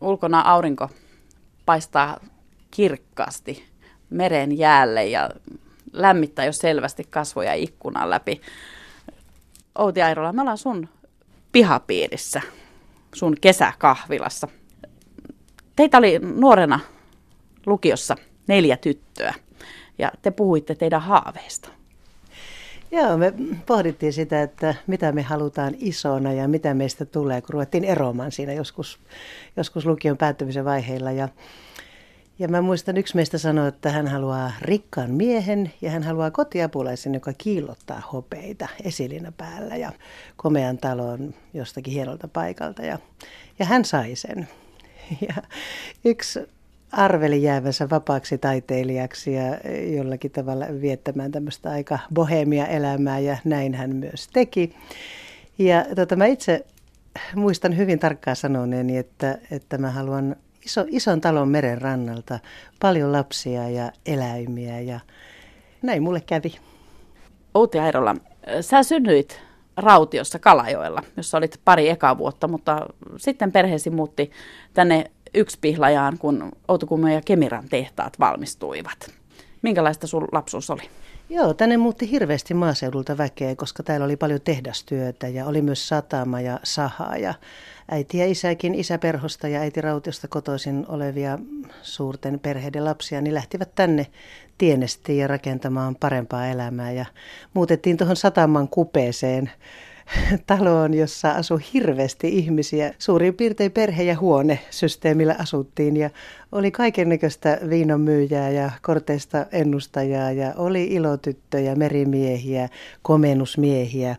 Ulkona aurinko paistaa kirkkaasti meren jäälle ja lämmittää jo selvästi kasvoja ikkunan läpi. Outi Airola, me ollaan sun pihapiirissä, sun kesäkahvilassa. Teitä oli nuorena lukiossa neljä tyttöä ja te puhuitte teidän haaveista. Joo, me pohdittiin sitä, että mitä me halutaan isona ja mitä meistä tulee, kun ruvettiin eroamaan siinä joskus, joskus lukion päättymisen vaiheilla. Ja, ja mä muistan, yksi meistä sanoi, että hän haluaa rikkaan miehen ja hän haluaa kotiapulaisen, joka kiillottaa hopeita esilina päällä ja komean talon jostakin hienolta paikalta. Ja, ja hän sai sen. Ja yksi arveli jäävänsä vapaaksi taiteilijaksi ja jollakin tavalla viettämään tämmöistä aika bohemia elämää ja näin hän myös teki. Ja tota, mä itse muistan hyvin tarkkaan sanoneeni, että, että mä haluan iso, ison talon meren rannalta, paljon lapsia ja eläimiä ja näin mulle kävi. Outi Airola, sä synnyit Rautiossa Kalajoella, jossa olit pari ekaa vuotta, mutta sitten perheesi muutti tänne yksi pihlajaan, kun Outokummun ja Kemiran tehtaat valmistuivat. Minkälaista sun lapsuus oli? Joo, tänne muutti hirveästi maaseudulta väkeä, koska täällä oli paljon tehdastyötä ja oli myös satama ja saha ja äiti ja isäkin, isä perhosta ja äiti Rautiosta kotoisin olevia suurten perheiden lapsia, niin lähtivät tänne tienestiin ja rakentamaan parempaa elämää ja muutettiin tuohon sataman kupeeseen taloon, jossa asui hirveästi ihmisiä. Suurin piirtein perhe- ja huone-systeemillä asuttiin ja oli kaikennäköistä viinonmyyjää ja korteista ennustajaa ja oli ilotyttöjä, merimiehiä, komennusmiehiä.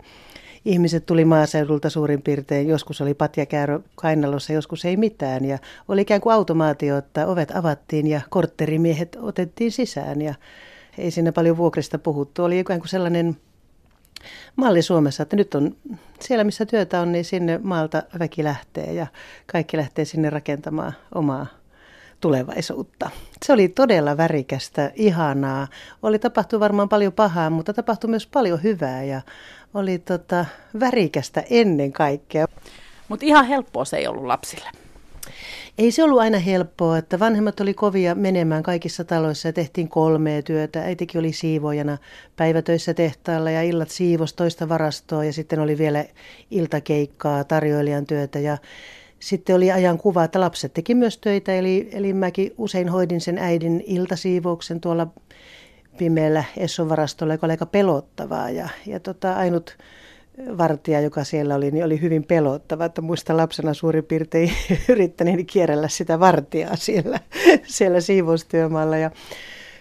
Ihmiset tuli maaseudulta suurin piirtein, joskus oli patjakäärö kainalossa, joskus ei mitään. Ja oli ikään kuin automaatio, että ovet avattiin ja kortterimiehet otettiin sisään ja ei siinä paljon vuokrista puhuttu. Oli ikään kuin sellainen malli Suomessa, että nyt on siellä, missä työtä on, niin sinne maalta väki lähtee ja kaikki lähtee sinne rakentamaan omaa tulevaisuutta. Se oli todella värikästä, ihanaa. Oli tapahtunut varmaan paljon pahaa, mutta tapahtui myös paljon hyvää ja oli tota, värikästä ennen kaikkea. Mutta ihan helppoa se ei ollut lapsille. Ei se ollut aina helppoa, että vanhemmat oli kovia menemään kaikissa taloissa ja tehtiin kolmea työtä. Äitikin oli siivoojana päivätöissä tehtaalla ja illat siivos toista varastoa ja sitten oli vielä iltakeikkaa, tarjoilijan työtä ja sitten oli ajan kuva, että lapset teki myös töitä, eli, eli mäkin usein hoidin sen äidin iltasiivouksen tuolla pimeällä Esson-varastolla, joka oli aika pelottavaa. Ja, ja tota, ainut vartija, joka siellä oli, niin oli hyvin pelottava. Että muista lapsena suurin piirtein yrittäneeni kierrellä sitä vartijaa siellä, siellä siivoustyömaalla. Ja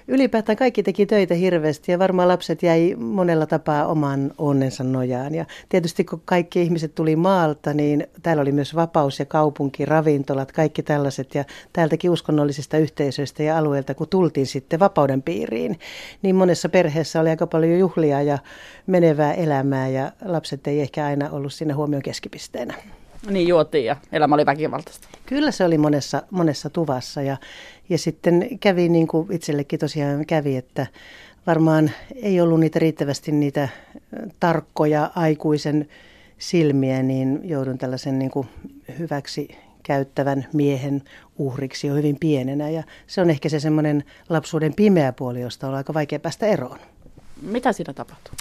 ylipäätään kaikki teki töitä hirveästi ja varmaan lapset jäi monella tapaa oman onnensa nojaan. Ja tietysti kun kaikki ihmiset tuli maalta, niin täällä oli myös vapaus ja kaupunki, ravintolat, kaikki tällaiset. Ja täältäkin uskonnollisista yhteisöistä ja alueilta, kun tultiin sitten vapauden piiriin, niin monessa perheessä oli aika paljon juhlia ja menevää elämää ja lapset ei ehkä aina ollut siinä huomion keskipisteenä. Niin juotiin ja elämä oli väkivaltaista. Kyllä se oli monessa, monessa tuvassa ja, ja sitten kävi niin kuin itsellekin tosiaan kävi, että varmaan ei ollut niitä riittävästi niitä tarkkoja aikuisen silmiä, niin joudun tällaisen niin kuin hyväksi käyttävän miehen uhriksi jo hyvin pienenä. Ja se on ehkä se semmoinen lapsuuden pimeä puoli, josta on aika vaikea päästä eroon. Mitä siinä tapahtui?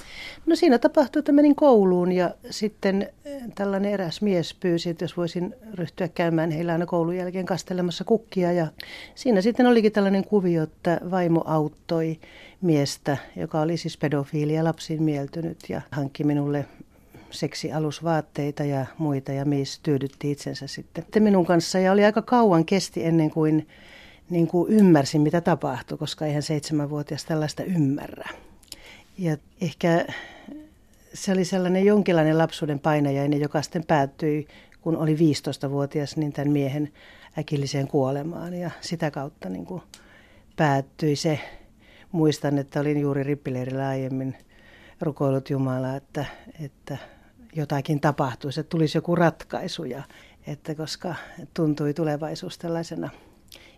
No siinä tapahtui, että menin kouluun ja sitten eh, tällainen eräs mies pyysi, että jos voisin ryhtyä käymään heillä aina koulun jälkeen kastelemassa kukkia. Ja siinä sitten olikin tällainen kuvio, että vaimo auttoi miestä, joka oli siis pedofiili ja lapsiin mieltynyt ja hankki minulle seksialusvaatteita ja muita ja mies tyydytti itsensä sitten minun kanssa. Ja oli aika kauan kesti ennen kuin, niin kuin ymmärsin, mitä tapahtui, koska eihän seitsemänvuotias tällaista ymmärrä. Ja ehkä se oli sellainen jonkinlainen lapsuuden painajainen, joka sitten päättyi, kun oli 15-vuotias, niin tämän miehen äkilliseen kuolemaan. Ja sitä kautta niin kuin päättyi se. Muistan, että olin juuri rippileirillä aiemmin rukoillut Jumalaa, että, että jotakin tapahtuisi, että tulisi joku ratkaisu. Ja, että koska tuntui tulevaisuus tällaisena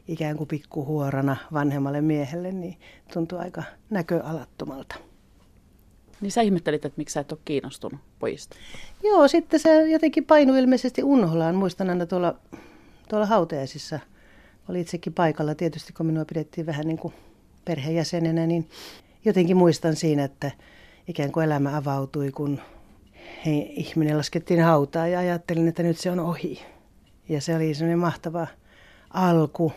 ikään kuin pikkuhuorana vanhemmalle miehelle, niin tuntui aika näköalattomalta. Niin sä ihmettelit, että miksi sä et ole kiinnostunut pojista? Joo, sitten se jotenkin painui ilmeisesti unholaan. Muistan aina tuolla tuolla hautajaisissa. Oli itsekin paikalla tietysti, kun minua pidettiin vähän niin kuin perheenjäsenenä, niin jotenkin muistan siinä, että ikään kuin elämä avautui, kun he, ihminen laskettiin hautaan ja ajattelin, että nyt se on ohi. Ja se oli semmoinen mahtava alku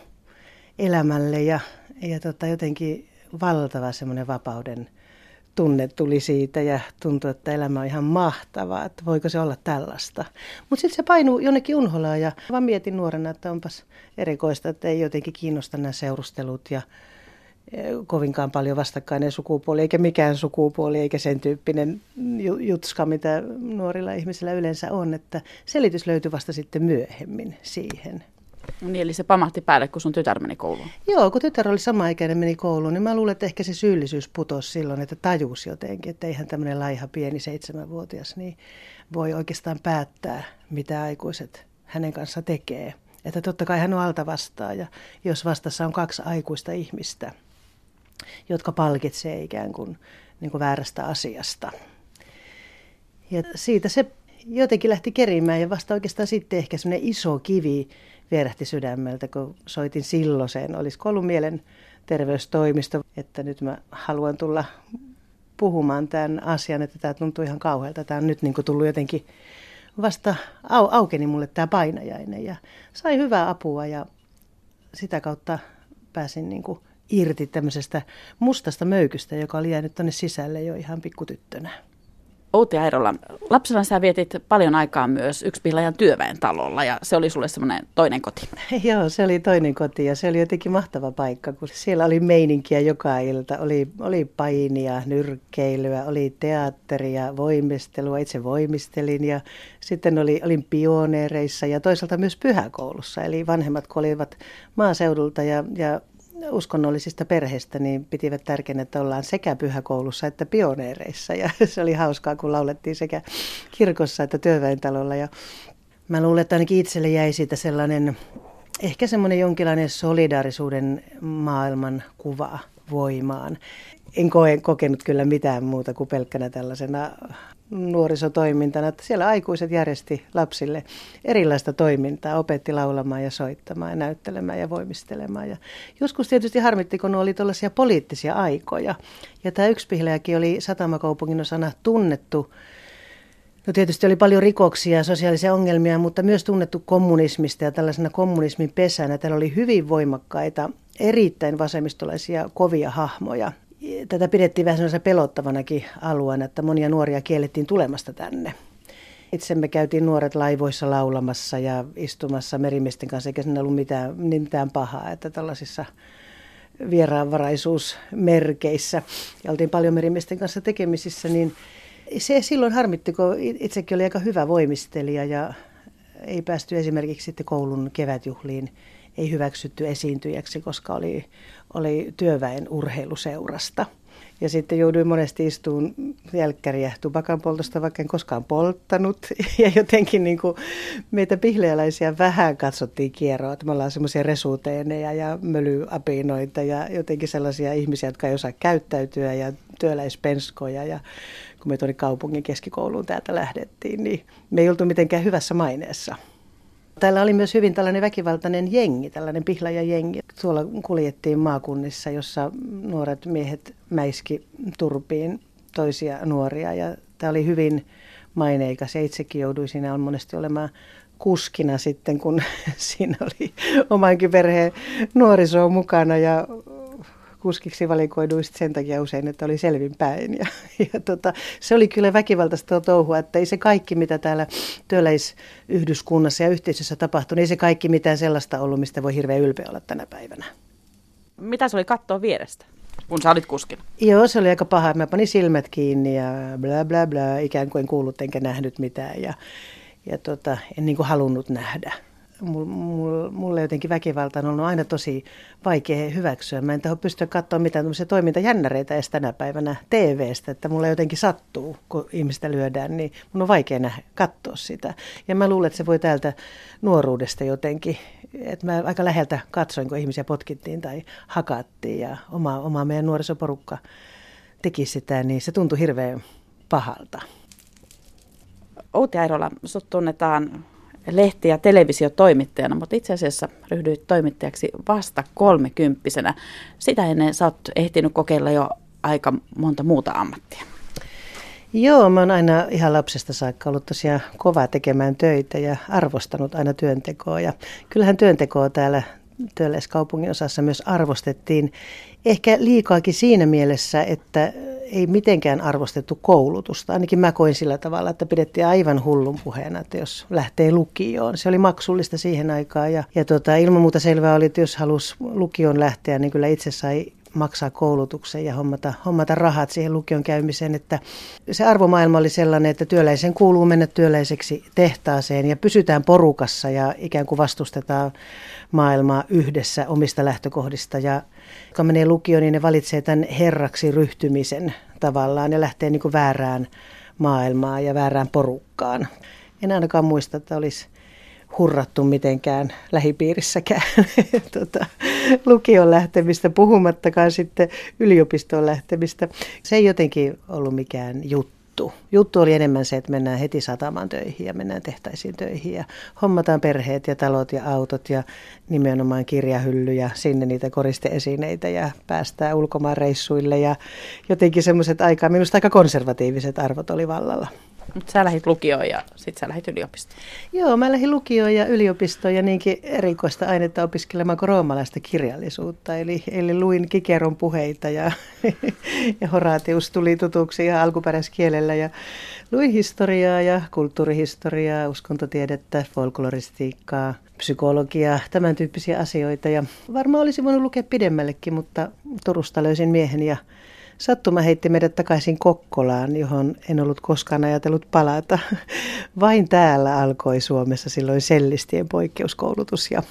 elämälle ja, ja tota, jotenkin valtava semmoinen vapauden tunne tuli siitä ja tuntui, että elämä on ihan mahtavaa, että voiko se olla tällaista. Mutta sitten se painuu jonnekin unholaan ja vaan mietin nuorena, että onpas erikoista, että ei jotenkin kiinnosta nämä seurustelut ja e, kovinkaan paljon vastakkainen sukupuoli, eikä mikään sukupuoli, eikä sen tyyppinen jutska, mitä nuorilla ihmisillä yleensä on, että selitys löytyi vasta sitten myöhemmin siihen. Niin, eli se pamahti päälle, kun sun tytär meni kouluun. Joo, kun tytär oli sama ikäinen meni kouluun, niin mä luulen, että ehkä se syyllisyys putosi silloin, että tajus jotenkin, että eihän tämmöinen laiha pieni seitsemänvuotias niin voi oikeastaan päättää, mitä aikuiset hänen kanssa tekee. Että totta kai hän on alta vastaan ja jos vastassa on kaksi aikuista ihmistä, jotka palkitsee ikään kuin, niin kuin väärästä asiasta. Ja siitä se jotenkin lähti kerimään ja vasta oikeastaan sitten ehkä semmoinen iso kivi vierähti sydämeltä, kun soitin silloiseen. Olisiko ollut mielen terveystoimisto, että nyt mä haluan tulla puhumaan tämän asian, että tämä tuntuu ihan kauhealta. Tämä on nyt niin tullut jotenkin vasta au, aukeni mulle tämä painajainen ja sai hyvää apua ja sitä kautta pääsin niin irti tämmöisestä mustasta möykystä, joka oli jäänyt tänne sisälle jo ihan pikkutyttönä. Outi Airola, lapsena sä vietit paljon aikaa myös Yksipihlajan työväen talolla ja se oli sulle semmoinen toinen koti. Joo, se oli toinen koti ja se oli jotenkin mahtava paikka, kun siellä oli meininkiä joka ilta. Oli, oli painia, nyrkkeilyä, oli teatteria, voimistelua, itse voimistelin ja sitten oli, olin pioneereissa ja toisaalta myös pyhäkoulussa. Eli vanhemmat, kun olivat maaseudulta ja, ja uskonnollisista perheistä, niin pitivät tärkeänä, että ollaan sekä pyhäkoulussa että pioneereissa. Ja se oli hauskaa, kun laulettiin sekä kirkossa että työväentalolla. Ja mä luulen, että ainakin itselle jäi siitä sellainen, ehkä semmoinen jonkinlainen solidaarisuuden maailman kuva voimaan. En koe, kokenut kyllä mitään muuta kuin pelkkänä tällaisena nuorisotoimintana, että siellä aikuiset järjesti lapsille erilaista toimintaa, opetti laulamaan ja soittamaan ja näyttelemään ja voimistelemaan. Ja joskus tietysti harmitti, kun oli tällaisia poliittisia aikoja. Ja tämä Yksipihleäkin oli satamakaupungin osana tunnettu No tietysti oli paljon rikoksia ja sosiaalisia ongelmia, mutta myös tunnettu kommunismista ja tällaisena kommunismin pesänä. Täällä oli hyvin voimakkaita, erittäin vasemmistolaisia kovia hahmoja tätä pidettiin vähän sellaisena pelottavanakin alueena, että monia nuoria kiellettiin tulemasta tänne. Itsemme käytiin nuoret laivoissa laulamassa ja istumassa merimiesten kanssa, eikä siinä ollut mitään, mitään pahaa, että tällaisissa vieraanvaraisuusmerkeissä ja oltiin paljon merimiesten kanssa tekemisissä, niin se silloin harmitti, kun itsekin oli aika hyvä voimistelija ja ei päästy esimerkiksi sitten koulun kevätjuhliin ei hyväksytty esiintyjäksi, koska oli, oli työväen urheiluseurasta. Ja sitten jouduin monesti istuun jälkkäriä tupakan poltosta, vaikka en koskaan polttanut. Ja jotenkin niin kuin meitä pihleäläisiä vähän katsottiin kierroa, että me ollaan semmoisia resuuteeneja ja mölyapinoita ja jotenkin sellaisia ihmisiä, jotka ei osaa käyttäytyä ja työläispenskoja. Ja kun me tuonne kaupungin keskikouluun täältä lähdettiin, niin me ei oltu mitenkään hyvässä maineessa. Täällä oli myös hyvin tällainen väkivaltainen jengi, tällainen pihlajajengi. Tuolla kuljettiin maakunnissa, jossa nuoret miehet mäiski turpiin toisia nuoria ja tämä oli hyvin maineikas ja itsekin jouduin siinä monesti olemaan kuskina sitten, kun siinä oli omankin perheen nuoriso mukana ja kuskiksi valikoiduin sen takia usein, että oli selvinpäin. Ja, ja tota, se oli kyllä väkivaltaista touhua, että ei se kaikki, mitä täällä työläisyhdyskunnassa ja yhteisössä tapahtui, niin ei se kaikki mitään sellaista ollut, mistä voi hirveän ylpeä olla tänä päivänä. Mitä se oli katsoa vierestä? kun sä olit kuskina? Joo, se oli aika paha. Mä panin silmät kiinni ja bla bla bla, ikään kuin en kuullut enkä nähnyt mitään ja, ja tota, en niin kuin halunnut nähdä mulle jotenkin väkivalta on ollut aina tosi vaikea hyväksyä. Mä en taho pystyä katsoa mitään tämmöisiä toimintajännäreitä edes tänä päivänä TVstä, että mulle jotenkin sattuu, kun ihmistä lyödään, niin mun on vaikea nähdä, katsoa sitä. Ja mä luulen, että se voi täältä nuoruudesta jotenkin, että mä aika läheltä katsoin, kun ihmisiä potkittiin tai hakattiin ja oma, oma meidän nuorisoporukka teki sitä, niin se tuntui hirveän pahalta. Outi Airola, sut tunnetaan lehti- ja televisiotoimittajana, mutta itse asiassa ryhdyit toimittajaksi vasta kolmekymppisenä. Sitä ennen sä oot ehtinyt kokeilla jo aika monta muuta ammattia. Joo, mä oon aina ihan lapsesta saakka ollut tosiaan kova tekemään töitä ja arvostanut aina työntekoa. Ja kyllähän työntekoa täällä työläiskaupungin osassa myös arvostettiin ehkä liikaakin siinä mielessä, että ei mitenkään arvostettu koulutusta. Ainakin mä koin sillä tavalla, että pidettiin aivan hullun puheena, että jos lähtee lukioon. Se oli maksullista siihen aikaan ja, ja tota, ilman muuta selvää oli, että jos halusi lukioon lähteä, niin kyllä itse sai maksaa koulutuksen ja hommata, hommata rahat siihen lukion käymiseen. Että se arvomaailma oli sellainen, että työläisen kuuluu mennä työläiseksi tehtaaseen ja pysytään porukassa ja ikään kuin vastustetaan maailmaa yhdessä omista lähtökohdista. Ja kun menee lukioon, niin ne valitsee tämän herraksi ryhtymisen tavallaan ja lähtee niin kuin väärään maailmaan ja väärään porukkaan. En ainakaan muista, että olisi hurrattu mitenkään lähipiirissäkään tota, lukion lähtemistä, puhumattakaan sitten yliopistoon lähtemistä. Se ei jotenkin ollut mikään juttu. Juttu oli enemmän se, että mennään heti satamaan töihin ja mennään tehtaisiin töihin ja hommataan perheet ja talot ja autot ja nimenomaan kirjahyllyjä, sinne niitä koristeesineitä ja päästään ulkomaan reissuille ja jotenkin semmoiset aika, minusta aika konservatiiviset arvot oli vallalla. Mutta sä lähit lukioon ja sitten sä lähit yliopistoon. Joo, mä lähdin lukioon ja yliopistoon ja niinkin erikoista ainetta opiskelemaan kuin roomalaista kirjallisuutta. Eli, eli luin Kikeron puheita ja, ja Horatius tuli tutuksi ihan alkuperäiskielellä. Ja luin historiaa ja kulttuurihistoriaa, uskontotiedettä, folkloristiikkaa, psykologiaa, tämän tyyppisiä asioita. Ja varmaan olisi voinut lukea pidemmällekin, mutta Turusta löysin miehen ja Sattuma heitti meidät takaisin Kokkolaan, johon en ollut koskaan ajatellut palata. Vain täällä alkoi Suomessa silloin sellistien poikkeuskoulutus ja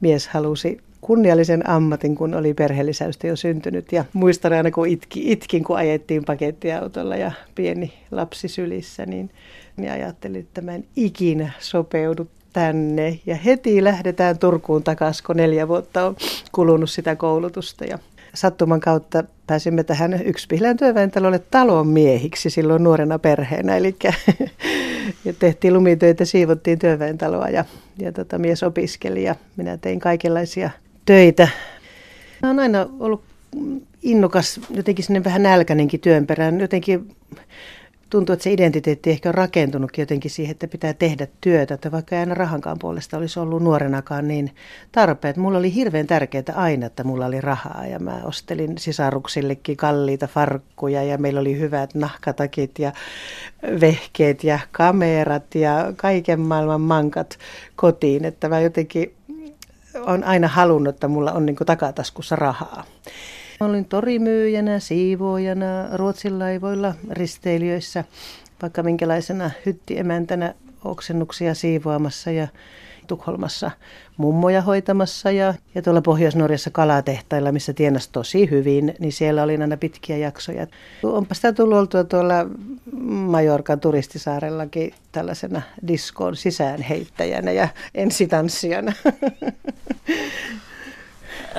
mies halusi kunniallisen ammatin, kun oli perheellisäystä jo syntynyt. Ja muistan aina, kun itki, itkin, kun ajettiin pakettiautolla ja pieni lapsi sylissä, niin, niin ajattelin, että mä en ikinä sopeudu tänne. Ja heti lähdetään Turkuun takaisin, kun neljä vuotta on kulunut sitä koulutusta. Ja sattuman kautta pääsimme tähän Yksipihlään työväentalolle talon miehiksi silloin nuorena perheenä. Eli ja tehtiin lumitöitä, siivottiin työväentaloa ja, ja tota, mies opiskeli ja minä tein kaikenlaisia töitä. Mä olen aina ollut innokas, jotenkin sinne vähän nälkäinenkin työn perään. Jotenkin tuntuu, että se identiteetti ehkä on rakentunutkin jotenkin siihen, että pitää tehdä työtä, että vaikka ei aina rahankaan puolesta olisi ollut nuorenakaan niin tarpeet. Mulla oli hirveän tärkeää aina, että mulla oli rahaa ja mä ostelin sisaruksillekin kalliita farkkuja ja meillä oli hyvät nahkatakit ja vehkeet ja kamerat ja kaiken maailman mankat kotiin, että mä jotenkin on aina halunnut, että mulla on niin takataskussa rahaa. Olin torimyyjänä, siivoojana, Ruotsin laivoilla, risteilijöissä, vaikka minkälaisena hyttiemäntänä oksennuksia siivoamassa ja Tukholmassa mummoja hoitamassa ja, ja tuolla Pohjois-Norjassa kalatehtailla, missä tienas tosi hyvin, niin siellä oli aina pitkiä jaksoja. Onpa sitä tullut oltua tuolla Majorkan turistisaarellakin tällaisena diskoon sisäänheittäjänä ja ensitanssijana.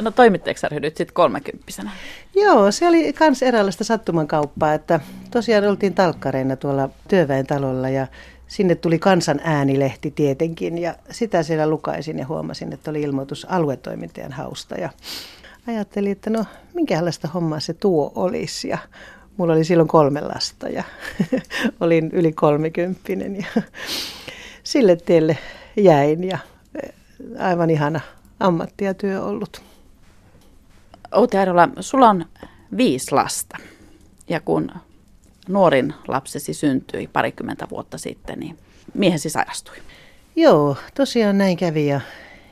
No toimitteeksi ryhdyit sitten kolmekymppisenä? Joo, se oli myös eräänlaista sattuman kauppaa, että tosiaan oltiin talkkareina tuolla työväen talolla ja sinne tuli kansan äänilehti tietenkin ja sitä siellä lukaisin ja huomasin, että oli ilmoitus aluetoimittajan hausta ja ajattelin, että no minkälaista hommaa se tuo olisi ja mulla oli silloin kolme lasta ja olin yli kolmekymppinen ja sille tielle jäin ja aivan ihana ammatti ja työ ollut. Outi Airola, sulla on viisi lasta. Ja kun nuorin lapsesi syntyi parikymmentä vuotta sitten, niin miehesi sairastui. Joo, tosiaan näin kävi ja,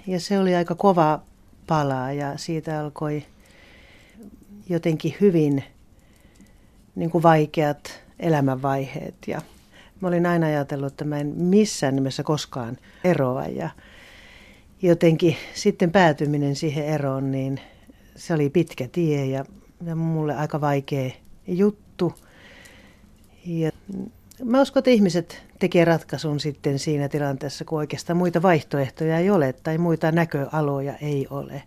ja se oli aika kova pala ja siitä alkoi jotenkin hyvin niin kuin vaikeat elämänvaiheet. Ja mä olin aina ajatellut, että mä en missään nimessä koskaan eroa ja jotenkin sitten päätyminen siihen eroon, niin se oli pitkä tie ja, ja mulle aika vaikea juttu. Ja mä uskon, että ihmiset tekee ratkaisun sitten siinä tilanteessa, kun oikeastaan muita vaihtoehtoja ei ole tai muita näköaloja ei ole.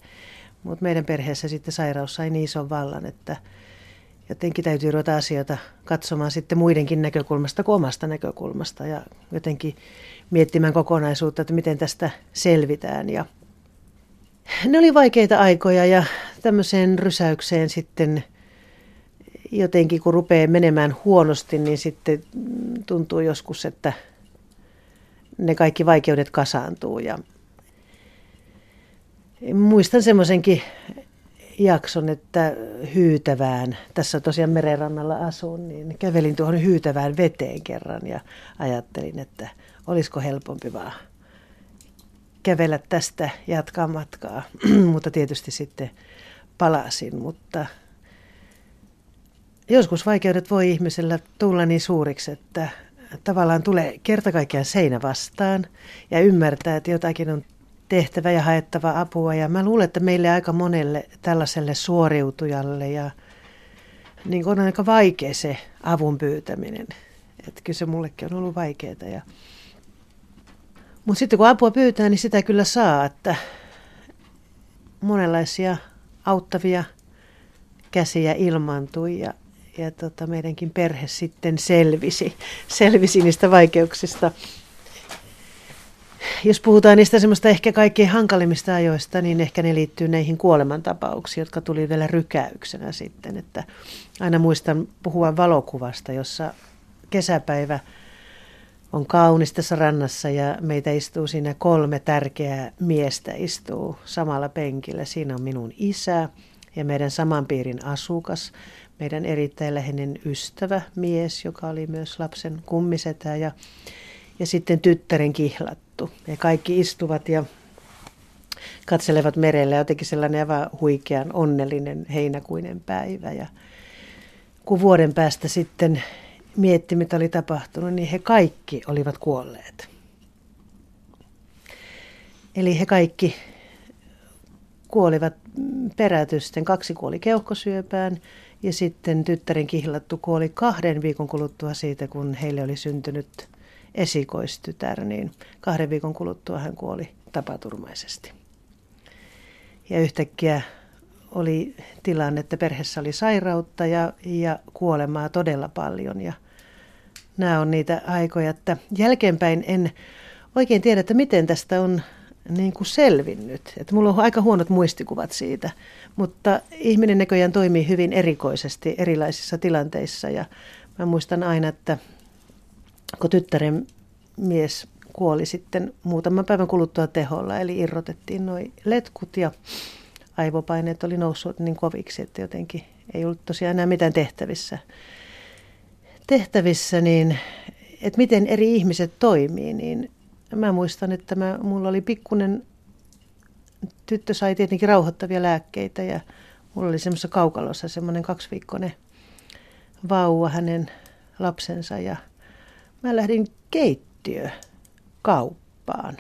Mutta meidän perheessä sitten sairaus sai niin ison vallan, että, jotenkin täytyy ruveta asioita katsomaan sitten muidenkin näkökulmasta kuin omasta näkökulmasta ja jotenkin miettimään kokonaisuutta, että miten tästä selvitään. Ja ne oli vaikeita aikoja ja tämmöiseen rysäykseen sitten jotenkin kun rupeaa menemään huonosti, niin sitten tuntuu joskus, että ne kaikki vaikeudet kasaantuu. Ja muistan semmoisenkin jakson, että hyytävään, tässä tosiaan merenrannalla asun, niin kävelin tuohon hyytävään veteen kerran ja ajattelin, että olisiko helpompi vaan kävellä tästä, jatkaa matkaa. mutta tietysti sitten palasin, mutta joskus vaikeudet voi ihmisellä tulla niin suuriksi, että tavallaan tulee kerta kaikkiaan seinä vastaan ja ymmärtää, että jotakin on tehtävä ja haettava apua. Ja mä luulen, että meille aika monelle tällaiselle suoriutujalle ja niin on aika vaikea se avun pyytäminen. Että kyllä se mullekin on ollut vaikeaa. Ja... Mutta sitten kun apua pyytää, niin sitä kyllä saa, että monenlaisia auttavia käsiä ilmaantui ja, ja tota, meidänkin perhe sitten selvisi, selvisi niistä vaikeuksista jos puhutaan niistä semmoista ehkä kaikkein hankalimmista ajoista, niin ehkä ne liittyy näihin kuolemantapauksiin, jotka tuli vielä rykäyksenä sitten. Että aina muistan puhua valokuvasta, jossa kesäpäivä on kaunis tässä rannassa ja meitä istuu siinä kolme tärkeää miestä istuu samalla penkillä. Siinä on minun isä ja meidän saman piirin asukas, meidän erittäin läheinen ystävä, mies, joka oli myös lapsen kummisetä ja, ja sitten tyttären kihlat avattu. Ja kaikki istuvat ja katselevat merelle ja jotenkin sellainen aivan huikean onnellinen heinäkuinen päivä. Ja kun vuoden päästä sitten mietti, mitä oli tapahtunut, niin he kaikki olivat kuolleet. Eli he kaikki kuolivat perätysten. Kaksi kuoli keuhkosyöpään ja sitten tyttären kihlattu kuoli kahden viikon kuluttua siitä, kun heille oli syntynyt esikoistytär, niin kahden viikon kuluttua hän kuoli tapaturmaisesti. Ja yhtäkkiä oli tilanne, että perheessä oli sairautta ja, ja kuolemaa todella paljon. Ja nämä on niitä aikoja, että jälkeenpäin en oikein tiedä, että miten tästä on niin kuin selvinnyt. Että mulla on aika huonot muistikuvat siitä, mutta ihminen näköjään toimii hyvin erikoisesti erilaisissa tilanteissa. Ja mä muistan aina, että kun tyttären mies kuoli sitten muutaman päivän kuluttua teholla, eli irrotettiin noin letkut ja aivopaineet oli noussut niin koviksi, että jotenkin ei ollut tosiaan enää mitään tehtävissä. Tehtävissä, niin että miten eri ihmiset toimii, niin mä muistan, että mä, mulla oli pikkunen, tyttö sai tietenkin rauhoittavia lääkkeitä ja mulla oli semmoisessa kaukalossa semmoinen kaksiviikkoinen vauva hänen lapsensa ja – mä lähdin keittiö kauppaan.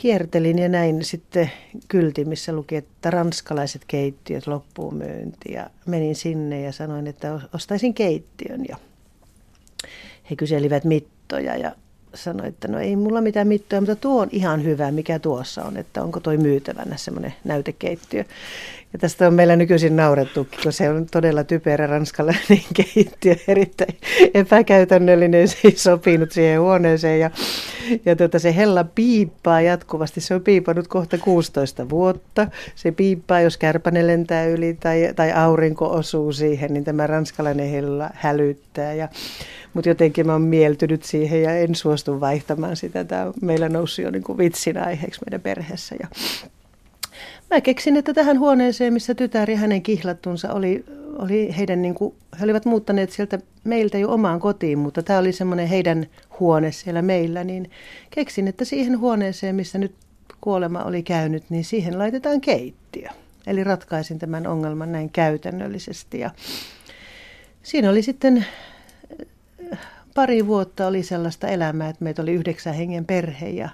Kiertelin ja näin sitten kylti, missä luki, että ranskalaiset keittiöt loppuu myynti. Ja menin sinne ja sanoin, että ostaisin keittiön. Ja he kyselivät mittoja ja sanoi, että no ei mulla mitään mittoja, mutta tuo on ihan hyvä, mikä tuossa on, että onko toi myytävänä semmoinen näytekeittiö. Ja tästä on meillä nykyisin naurettu, kun se on todella typerä ranskalainen keittiö, erittäin epäkäytännöllinen, se ei sopinut siihen huoneeseen. Ja, ja tuota, se hella piippaa jatkuvasti, se on piipannut kohta 16 vuotta. Se piippaa, jos kärpäne lentää yli tai, tai aurinko osuu siihen, niin tämä ranskalainen hella hälyttää. Ja, mutta jotenkin mä oon mieltynyt siihen ja en suostu vaihtamaan sitä. Tämä meillä nousi jo niin kuin vitsin aiheeksi meidän perheessä. Ja mä keksin, että tähän huoneeseen, missä tytär ja hänen kihlattunsa oli, oli heidän, niin kuin, he olivat muuttaneet sieltä meiltä jo omaan kotiin, mutta tämä oli semmoinen heidän huone siellä meillä, niin keksin, että siihen huoneeseen, missä nyt kuolema oli käynyt, niin siihen laitetaan keittiö. Eli ratkaisin tämän ongelman näin käytännöllisesti. Ja siinä oli sitten pari vuotta oli sellaista elämää, että meitä oli yhdeksän hengen perhe ja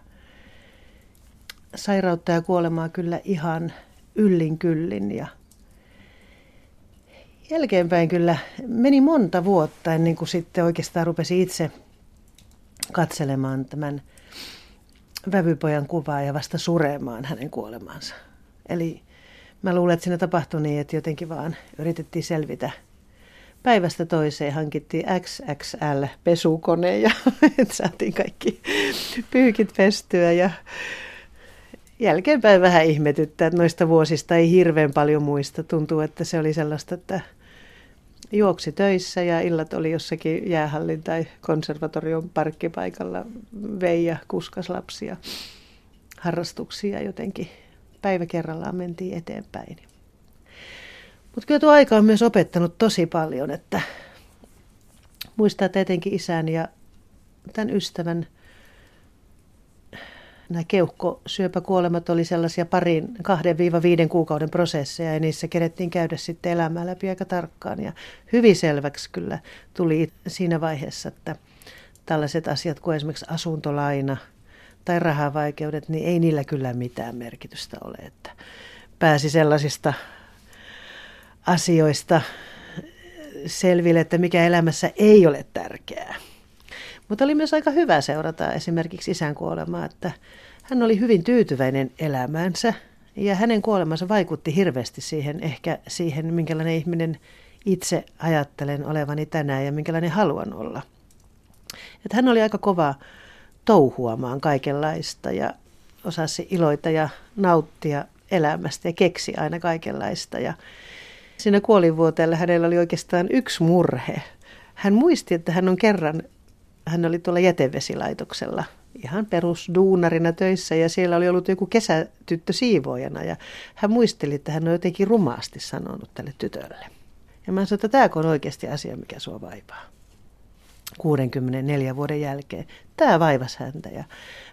sairautta ja kuolemaa kyllä ihan yllin kyllin ja jälkeenpäin kyllä meni monta vuotta ennen kuin sitten oikeastaan rupesi itse katselemaan tämän vävypojan kuvaa ja vasta suremaan hänen kuolemaansa. Eli mä luulen, että siinä tapahtui niin, että jotenkin vaan yritettiin selvitä päivästä toiseen hankittiin XXL-pesukone ja saatiin kaikki pyykit pestyä ja jälkeenpäin vähän ihmetyttää, että noista vuosista ei hirveän paljon muista. Tuntuu, että se oli sellaista, että juoksi töissä ja illat oli jossakin jäähallin tai konservatorion parkkipaikalla, vei ja kuskas lapsia harrastuksia jotenkin. Päivä kerrallaan mentiin eteenpäin. Mutta kyllä tuo aika on myös opettanut tosi paljon, että muistaa etenkin isän ja tämän ystävän nämä keuhkosyöpäkuolemat oli sellaisia parin, kahden viiva viiden kuukauden prosesseja ja niissä kerettiin käydä sitten elämää läpi aika tarkkaan. Ja hyvin selväksi kyllä tuli siinä vaiheessa, että tällaiset asiat kuin esimerkiksi asuntolaina tai rahavaikeudet, niin ei niillä kyllä mitään merkitystä ole. Että pääsi sellaisista asioista selville, että mikä elämässä ei ole tärkeää. Mutta oli myös aika hyvä seurata esimerkiksi isän kuolemaa, että hän oli hyvin tyytyväinen elämäänsä ja hänen kuolemansa vaikutti hirveästi siihen, ehkä siihen, minkälainen ihminen itse ajattelen olevani tänään ja minkälainen haluan olla. Että hän oli aika kova touhuamaan kaikenlaista ja osasi iloita ja nauttia elämästä ja keksi aina kaikenlaista. Ja siinä kuolinvuoteella hänellä oli oikeastaan yksi murhe. Hän muisti, että hän on kerran hän oli tuolla jätevesilaitoksella ihan perusduunarina töissä ja siellä oli ollut joku kesätyttö siivoojana ja hän muisteli, että hän on jotenkin rumaasti sanonut tälle tytölle. Ja mä sanoin, että tämä on oikeasti asia, mikä sua vaivaa. 64 vuoden jälkeen. Tämä vaivasi häntä ja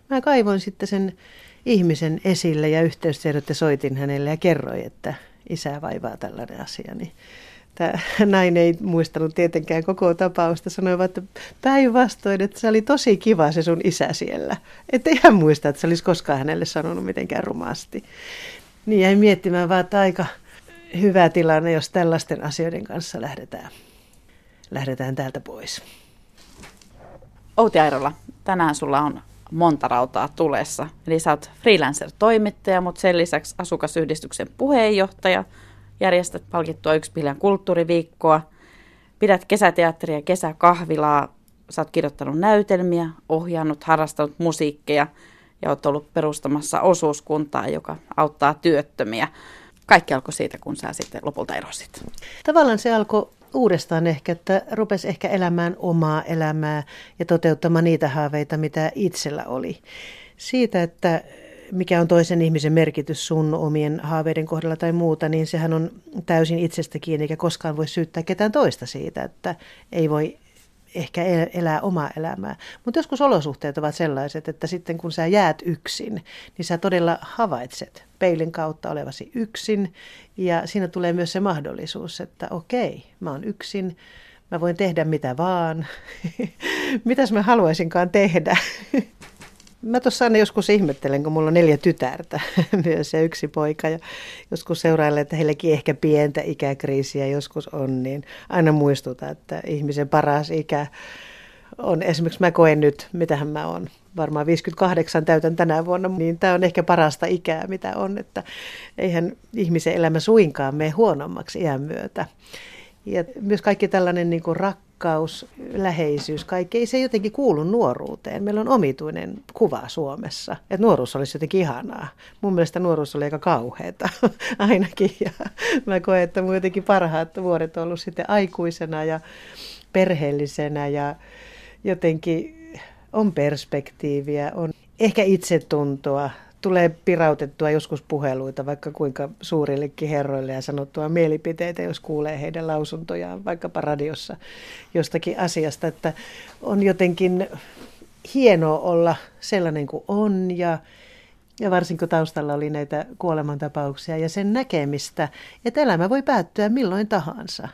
mä kaivoin sitten sen ihmisen esille ja yhteystiedot ja soitin hänelle ja kerroin, että isää vaivaa tällainen asia. Niin Tämä nainen ei muistanut tietenkään koko tapausta, sanoi että päinvastoin, että se oli tosi kiva se sun isä siellä. Että ei hän muista, että se olisi koskaan hänelle sanonut mitenkään rumasti. Niin jäi miettimään vaan, että aika hyvä tilanne, jos tällaisten asioiden kanssa lähdetään, lähdetään täältä pois. Outi Airola, tänään sulla on monta rautaa tulessa. Eli sä oot freelancer-toimittaja, mutta sen lisäksi asukasyhdistyksen puheenjohtaja – järjestät palkittua yksi kulttuuriviikkoa, pidät kesäteatteria, kesäkahvilaa, sä oot kirjoittanut näytelmiä, ohjannut, harrastanut musiikkeja ja oot ollut perustamassa osuuskuntaa, joka auttaa työttömiä. Kaikki alkoi siitä, kun sä sitten lopulta erosit. Tavallaan se alkoi uudestaan ehkä, että rupesi ehkä elämään omaa elämää ja toteuttamaan niitä haaveita, mitä itsellä oli. Siitä, että mikä on toisen ihmisen merkitys sun omien haaveiden kohdalla tai muuta, niin sehän on täysin itsestä kiinni, eikä koskaan voi syyttää ketään toista siitä, että ei voi ehkä elää omaa elämää. Mutta joskus olosuhteet ovat sellaiset, että sitten kun sä jäät yksin, niin sä todella havaitset peilin kautta olevasi yksin. Ja siinä tulee myös se mahdollisuus, että okei, mä oon yksin, mä voin tehdä mitä vaan. Mitäs mä haluaisinkaan tehdä? Mä tuossa aina joskus ihmettelen, kun mulla on neljä tytärtä myös ja yksi poika. Ja joskus seurailen, että heillekin ehkä pientä ikäkriisiä joskus on, niin aina muistuta, että ihmisen paras ikä on esimerkiksi, mä koen nyt, mitähän mä oon, varmaan 58 täytän tänä vuonna, niin tämä on ehkä parasta ikää, mitä on, että eihän ihmisen elämä suinkaan mene huonommaksi iän myötä. Ja myös kaikki tällainen niin kuin rakkaus, läheisyys, kaikki ei se jotenkin kuulu nuoruuteen. Meillä on omituinen kuva Suomessa, että nuoruus olisi jotenkin ihanaa. Mun mielestä nuoruus oli aika kauheata ainakin. Ja mä koen, että mun jotenkin parhaat vuodet on ollut sitten aikuisena ja perheellisenä ja jotenkin on perspektiiviä, on ehkä itsetuntoa, tulee pirautettua joskus puheluita vaikka kuinka suurillekin herroille ja sanottua mielipiteitä, jos kuulee heidän lausuntojaan vaikkapa radiossa jostakin asiasta, että on jotenkin hienoa olla sellainen kuin on ja, ja varsinkin kun taustalla oli näitä kuolemantapauksia ja sen näkemistä, että elämä voi päättyä milloin tahansa.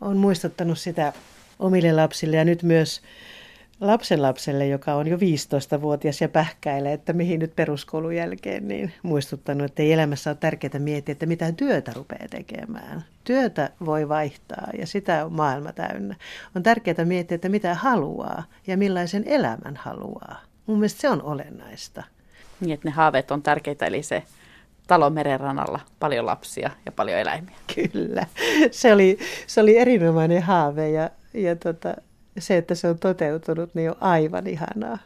On muistuttanut sitä omille lapsille ja nyt myös lapsenlapselle, joka on jo 15-vuotias ja pähkäilee, että mihin nyt peruskoulun jälkeen, niin muistuttanut, että ei elämässä ole tärkeää miettiä, että mitä työtä rupeaa tekemään. Työtä voi vaihtaa ja sitä on maailma täynnä. On tärkeää miettiä, että mitä haluaa ja millaisen elämän haluaa. Mun mielestä se on olennaista. Niin, että ne haaveet on tärkeitä, eli se talon merenrannalla paljon lapsia ja paljon eläimiä. Kyllä, se oli, se oli erinomainen haave ja, ja tota, se, että se on toteutunut, niin on aivan ihanaa.